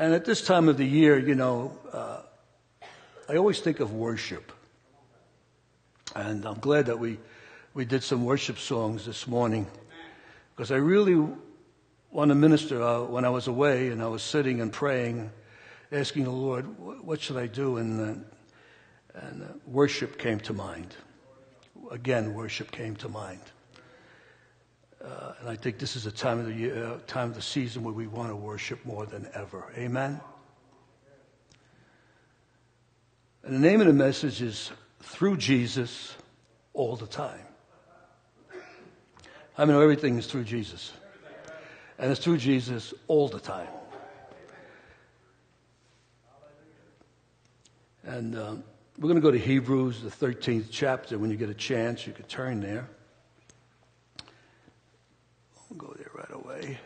And at this time of the year, you know, uh, I always think of worship. And I'm glad that we, we did some worship songs this morning because I really want to minister. Uh, when I was away and I was sitting and praying, asking the Lord, what should I do? And, uh, and uh, worship came to mind. Again, worship came to mind. Uh, and I think this is a time of the year, uh, time of the season where we want to worship more than ever. Amen. And the name of the message is through Jesus all the time. I mean, everything is through Jesus. And it's through Jesus all the time. And um, we're going to go to Hebrews, the 13th chapter. When you get a chance, you could turn there. I'll go away.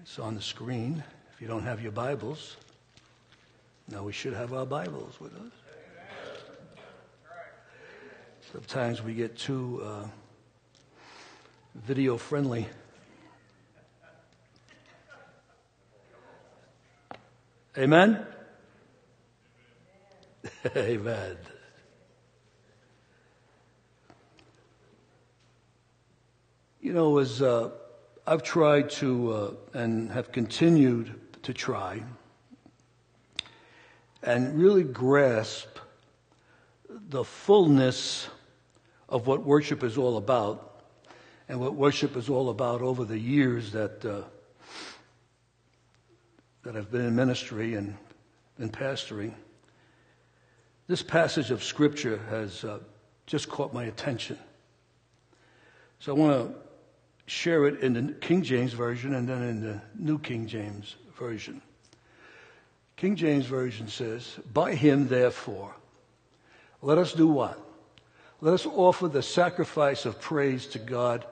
It's on the screen. If you don't have your Bibles, now we should have our Bibles with us. Sometimes we get too uh, video friendly. Amen? Amen. You know, as uh, I've tried to uh, and have continued to try and really grasp the fullness of what worship is all about and what worship is all about over the years that uh, that I've been in ministry and in pastoring. This passage of Scripture has uh, just caught my attention. So I want to share it in the King James Version and then in the New King James Version. King James Version says, By him, therefore, let us do what? Let us offer the sacrifice of praise to God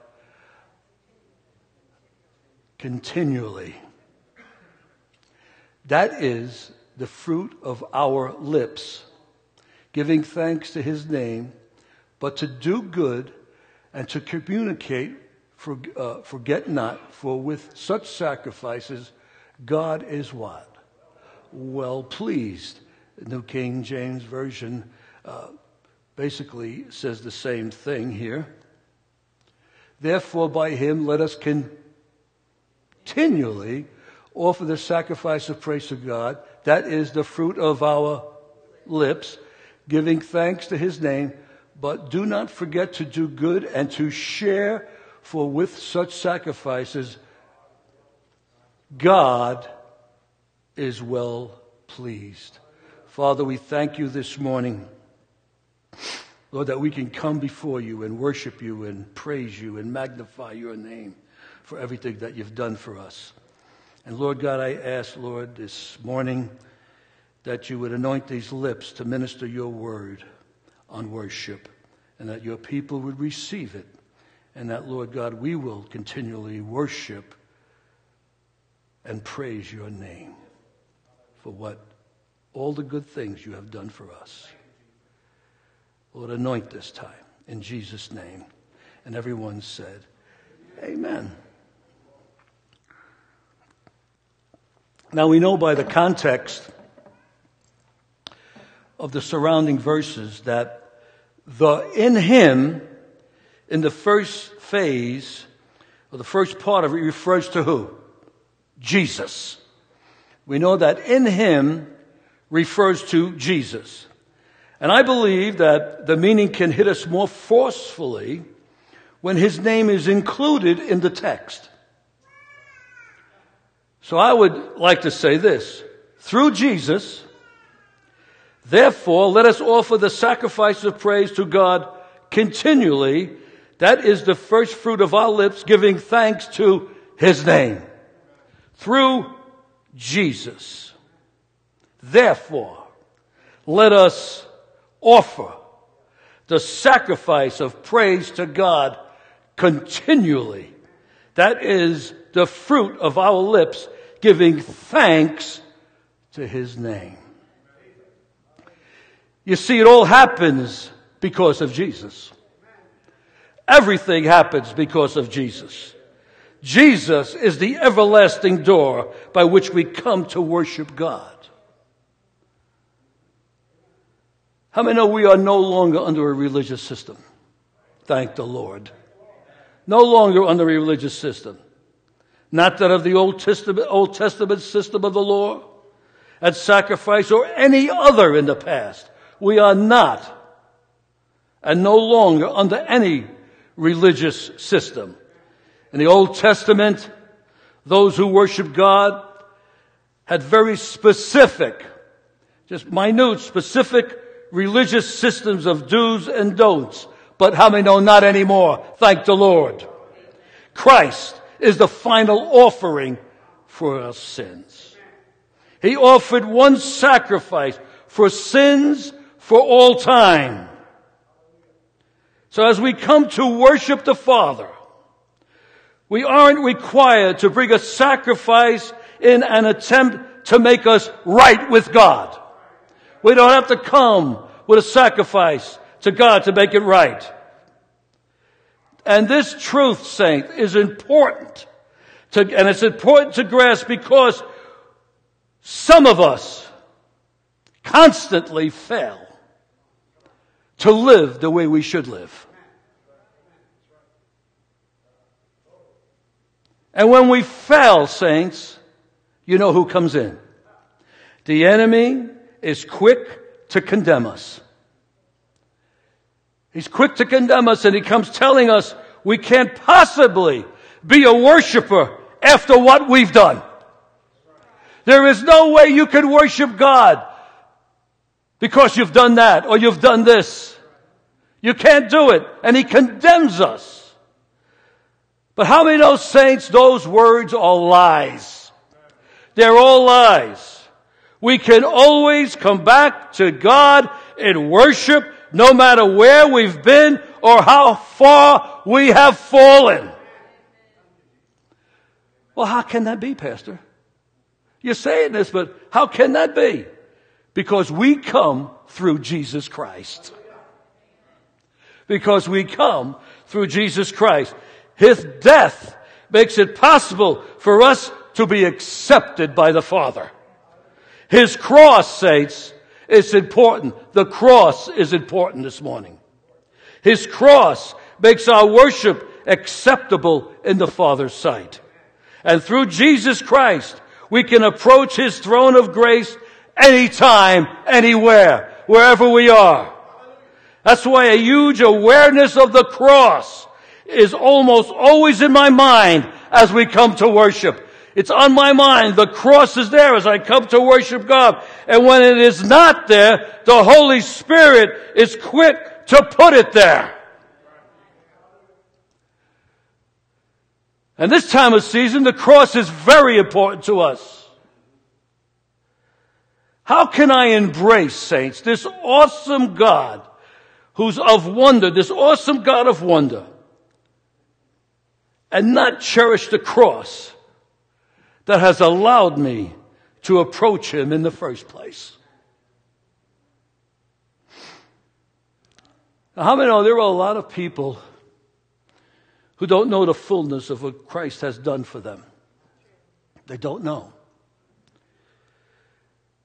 continually. That is the fruit of our lips, giving thanks to his name, but to do good and to communicate, for, uh, forget not, for with such sacrifices, God is what? Well pleased. New King James Version uh, basically says the same thing here. Therefore, by him, let us continually offer the sacrifice of praise to God. That is the fruit of our lips, giving thanks to his name. But do not forget to do good and to share, for with such sacrifices, God is well pleased. Father, we thank you this morning. Lord, that we can come before you and worship you and praise you and magnify your name for everything that you've done for us. And Lord God, I ask, Lord, this morning that you would anoint these lips to minister your word on worship and that your people would receive it. And that, Lord God, we will continually worship and praise your name for what all the good things you have done for us. Lord, anoint this time in Jesus' name. And everyone said, Amen. Now we know by the context of the surrounding verses that the in him in the first phase or the first part of it refers to who? Jesus. We know that in him refers to Jesus. And I believe that the meaning can hit us more forcefully when his name is included in the text. So I would like to say this. Through Jesus, therefore, let us offer the sacrifice of praise to God continually. That is the first fruit of our lips, giving thanks to his name. Through Jesus. Therefore, let us offer the sacrifice of praise to God continually. That is the fruit of our lips giving thanks to his name. You see, it all happens because of Jesus. Everything happens because of Jesus. Jesus is the everlasting door by which we come to worship God. How many know we are no longer under a religious system? Thank the Lord. No longer under a religious system. Not that of the Old Testament, Old Testament system of the law and sacrifice or any other in the past. We are not and no longer under any religious system. In the Old Testament, those who worshiped God had very specific, just minute, specific religious systems of do's and don'ts. But how many know not anymore? Thank the Lord. Christ is the final offering for our sins. He offered one sacrifice for sins for all time. So as we come to worship the Father, we aren't required to bring a sacrifice in an attempt to make us right with God. We don't have to come with a sacrifice to God to make it right. And this truth, saint, is important to, and it's important to grasp because some of us constantly fail to live the way we should live. And when we fail, saints, you know who comes in. The enemy is quick to condemn us. He's quick to condemn us and he comes telling us we can't possibly be a worshiper after what we've done. There is no way you can worship God because you've done that or you've done this. You can't do it. And he condemns us. But how many know saints, those words are lies? They're all lies. We can always come back to God in worship no matter where we've been or how far we have fallen. Well, how can that be, Pastor? You're saying this, but how can that be? Because we come through Jesus Christ. Because we come through Jesus Christ. His death makes it possible for us to be accepted by the Father. His cross, saints, is important. The cross is important this morning. His cross makes our worship acceptable in the Father's sight. And through Jesus Christ, we can approach His throne of grace anytime, anywhere, wherever we are. That's why a huge awareness of the cross is almost always in my mind as we come to worship. It's on my mind. The cross is there as I come to worship God. And when it is not there, the Holy Spirit is quick to put it there. And this time of season, the cross is very important to us. How can I embrace, saints, this awesome God who's of wonder, this awesome God of wonder, and not cherish the cross that has allowed me to approach him in the first place. Now, how many know there are a lot of people who don't know the fullness of what Christ has done for them? They don't know.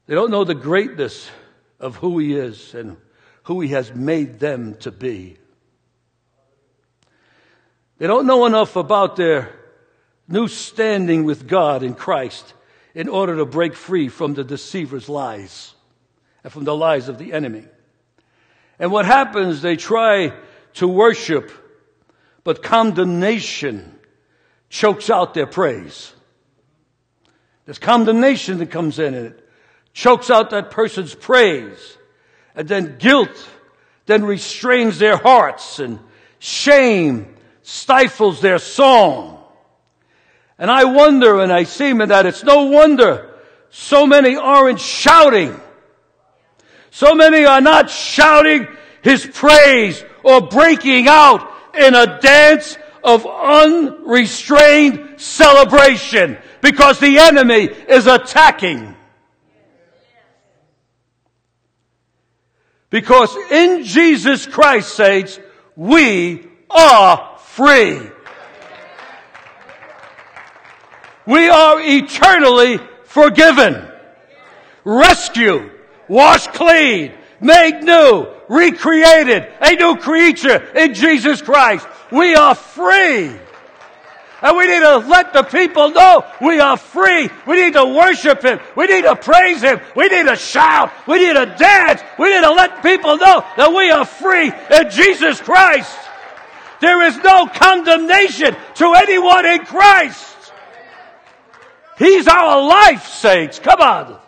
They don't know the greatness of who he is and who he has made them to be. They don't know enough about their new standing with God in Christ in order to break free from the deceiver's lies and from the lies of the enemy. And what happens, they try to worship, but condemnation chokes out their praise. There's condemnation that comes in and it chokes out that person's praise. And then guilt then restrains their hearts and shame stifles their song. And I wonder, and I see that it's no wonder so many aren't shouting. So many are not shouting his praise or breaking out in a dance of unrestrained celebration because the enemy is attacking. Because in Jesus Christ, saints, we are free. We are eternally forgiven, rescued, washed clean, made new, recreated, a new creature in Jesus Christ. We are free. And we need to let the people know we are free. We need to worship Him. We need to praise Him. We need to shout. We need to dance. We need to let people know that we are free in Jesus Christ. There is no condemnation to anyone in Christ. He's our life, saints. Come on.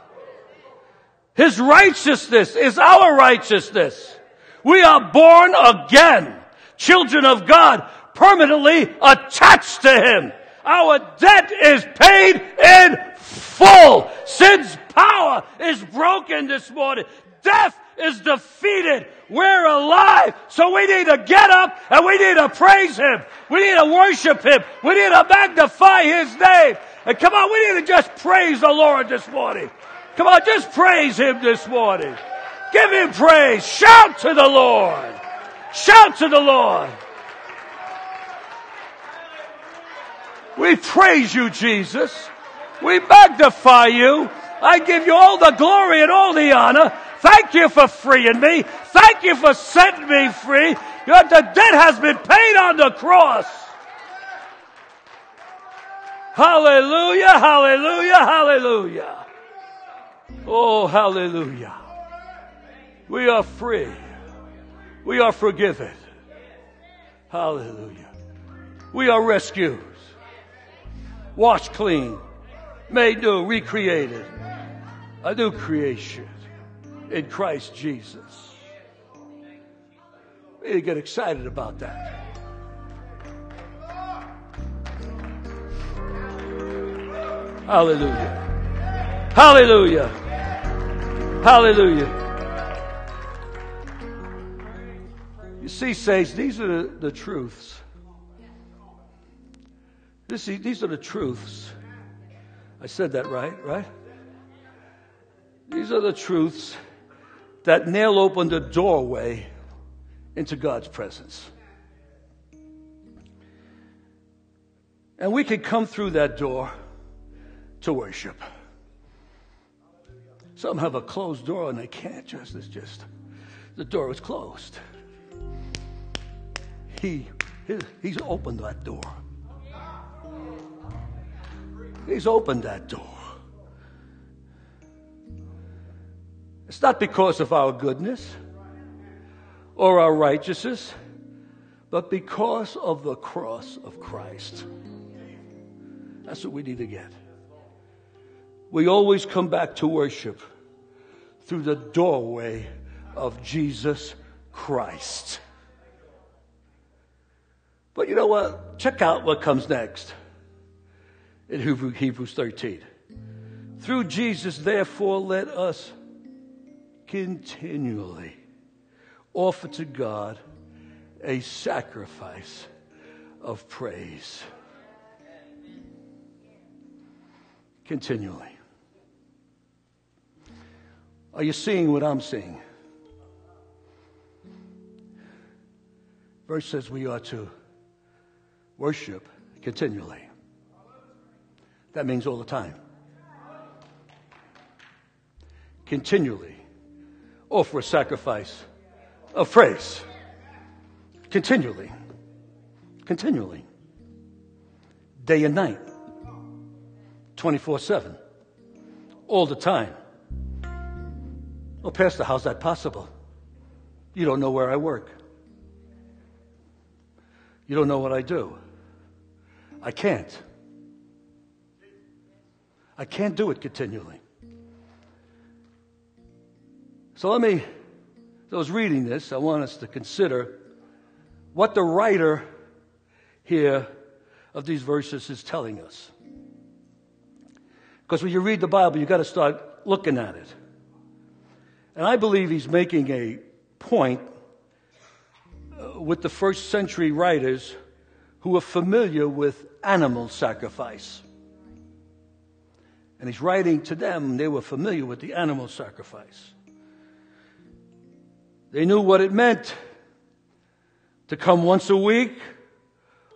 His righteousness is our righteousness. We are born again, children of God, permanently attached to Him. Our debt is paid in full. Sin's power is broken this morning. Death is defeated. We're alive. So we need to get up and we need to praise Him. We need to worship Him. We need to magnify His name. And come on, we need to just praise the Lord this morning. Come on, just praise Him this morning. Give Him praise. Shout to the Lord. Shout to the Lord. We praise you, Jesus. We magnify you. I give you all the glory and all the honor. Thank you for freeing me. Thank you for setting me free. The debt has been paid on the cross. Hallelujah, hallelujah, hallelujah. Oh, hallelujah. We are free. We are forgiven. Hallelujah. We are rescued washed clean, made new, recreated, a new creation in Christ Jesus. To get excited about that. Hallelujah. Hallelujah. Hallelujah. You see, saints, these are the, the truths this, these are the truths. I said that right, right? These are the truths that nail opened the doorway into God's presence. And we can come through that door to worship. Some have a closed door and they can't just, it's just, the door is closed. He, he's opened that door. He's opened that door. It's not because of our goodness or our righteousness, but because of the cross of Christ. That's what we need to get. We always come back to worship through the doorway of Jesus Christ. But you know what? Check out what comes next in Hebrews 13. Through Jesus, therefore, let us continually offer to God a sacrifice of praise. Continually. Are you seeing what I'm seeing? Verse says we are to worship continually. That means all the time. Continually Oh, offer a sacrifice of praise. Continually. Continually. Day and night. 24 7. All the time. Oh, Pastor, how's that possible? You don't know where I work. You don't know what I do. I can't. I can't do it continually. So let me, as I was reading this, I want us to consider what the writer here of these verses is telling us. Because when you read the Bible, you've got to start looking at it. And I believe he's making a point uh, with the first century writers who were familiar with animal sacrifice. And he's writing to them, they were familiar with the animal sacrifice. They knew what it meant to come once a week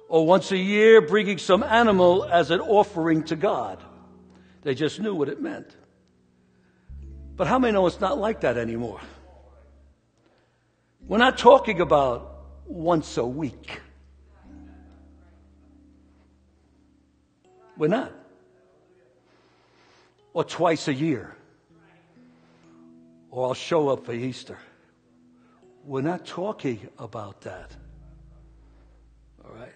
or once a year bringing some animal as an offering to God. They just knew what it meant. But how many know it's not like that anymore? We're not talking about once a week. We're not. Or twice a year. Or I'll show up for Easter. We're not talking about that. All right?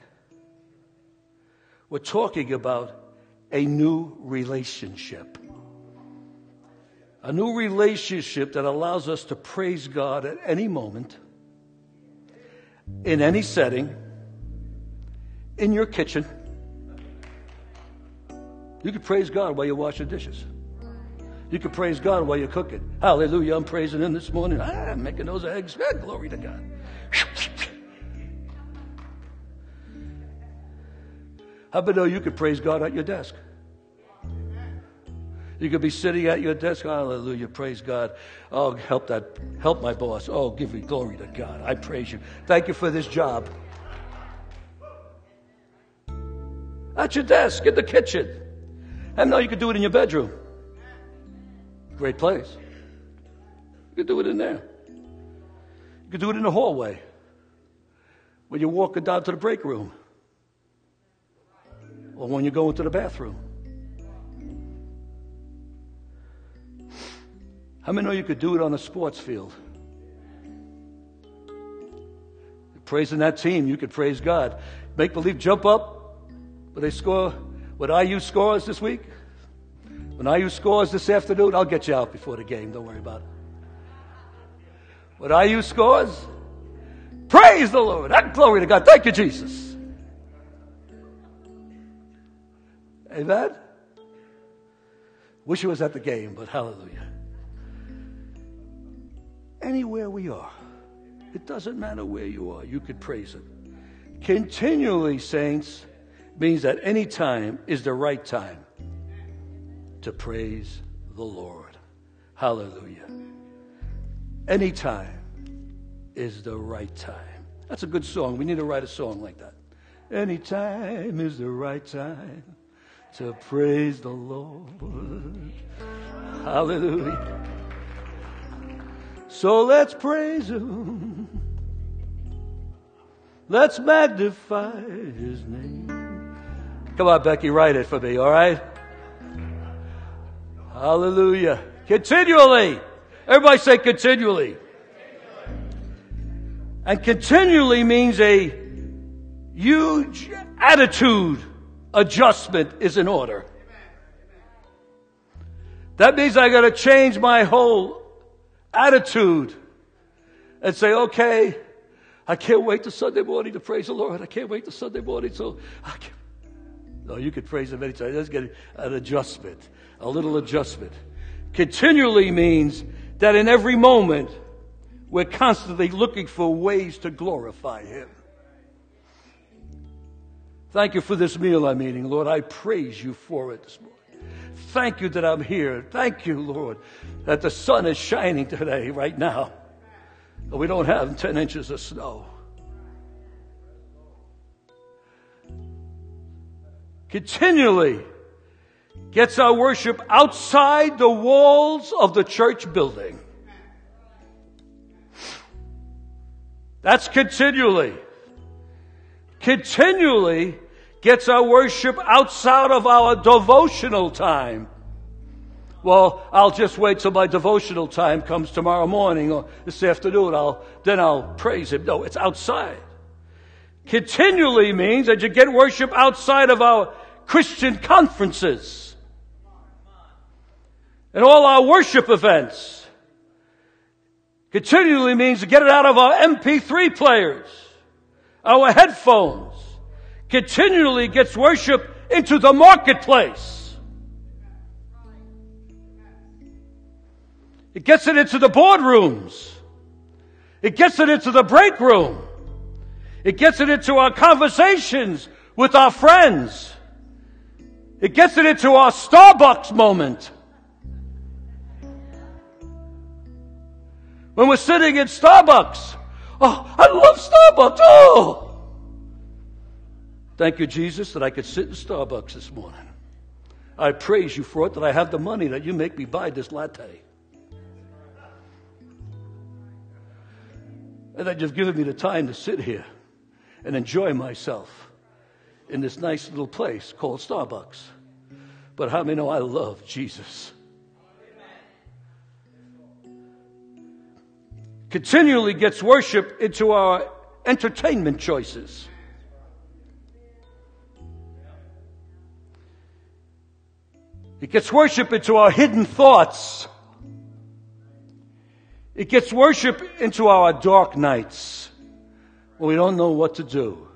We're talking about a new relationship. A new relationship that allows us to praise God at any moment, in any setting, in your kitchen. You can praise God while you're washing dishes. You can praise God while you're cooking. Hallelujah. I'm praising Him this morning. Ah, I'm making those eggs. Ah, glory to God. How about know you could praise God at your desk? You could be sitting at your desk. Hallelujah. Praise God. Oh, help that, help my boss. Oh, give me glory to God. I praise you. Thank you for this job. At your desk, in the kitchen. And now you could do it in your bedroom. Great place. You could do it in there. You could do it in the hallway. When you're walking down to the break room. Or when you go into the bathroom. How many know you could do it on a sports field? Praising that team, you could praise God. Make believe jump up, but they score what IU scores this week. When IU scores this afternoon, I'll get you out before the game. Don't worry about it. When IU scores, praise the Lord. That glory to God. Thank you, Jesus. Amen. Wish he was at the game, but hallelujah anywhere we are. It doesn't matter where you are, you could praise Him. Continually, saints, means that any time is the right time to praise the Lord. Hallelujah. Any time is the right time. That's a good song. We need to write a song like that. Any time is the right time to praise the Lord. Hallelujah. So let's praise Him. Let's magnify His name. Come on, Becky, write it for me, all right? Hallelujah. Continually. Everybody say continually. And continually means a huge attitude adjustment is in order. That means I got to change my whole attitude and say, okay, I can't wait to Sunday morning to praise the Lord. I can't wait to Sunday morning. So I can No, you could praise him anytime. Let's get an adjustment, a little adjustment. Continually means that in every moment, we're constantly looking for ways to glorify him. Thank you for this meal I'm eating, Lord. I praise you for it this morning. Thank you that I'm here. Thank you, Lord, that the sun is shining today, right now. We don't have 10 inches of snow. Continually gets our worship outside the walls of the church building. That's continually. Continually gets our worship outside of our devotional time. Well, I'll just wait till my devotional time comes tomorrow morning or this afternoon. I'll, then I'll praise Him. No, it's outside. Continually means that you get worship outside of our Christian conferences and all our worship events. Continually means to get it out of our MP3 players, our headphones, continually gets worship into the marketplace. It gets it into the boardrooms. It gets it into the break room. It gets it into our conversations with our friends. It gets it into our Starbucks moment. When we're sitting in Starbucks. Oh, I love Starbucks. Oh, Thank you, Jesus, that I could sit in Starbucks this morning. I praise you for it that I have the money that you make me buy this latte. And that you've given me the time to sit here and enjoy myself in this nice little place called Starbucks. But how many know I love Jesus? Continually gets worship into our entertainment choices. It gets worship into our hidden thoughts. It gets worship into our dark nights when we don't know what to do.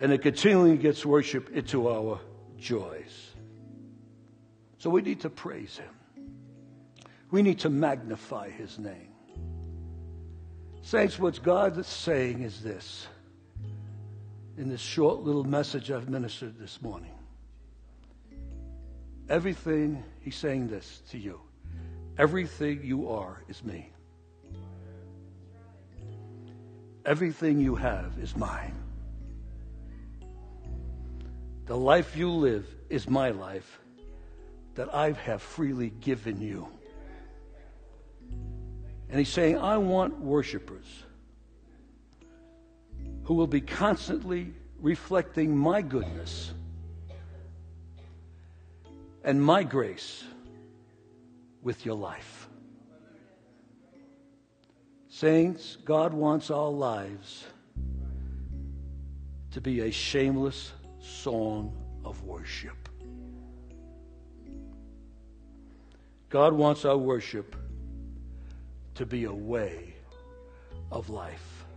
And it continually gets worship into our joys. So we need to praise Him. We need to magnify His name. Saints, what God is saying is this in this short little message I've ministered this morning. Everything, he's saying this to you. Everything you are is me. Everything you have is mine. The life you live is my life that I have freely given you. And he's saying, I want worshipers who will be constantly reflecting my goodness and my grace with your life. Saints, God wants our lives to be a shameless song of worship. God wants our worship to be a way of life.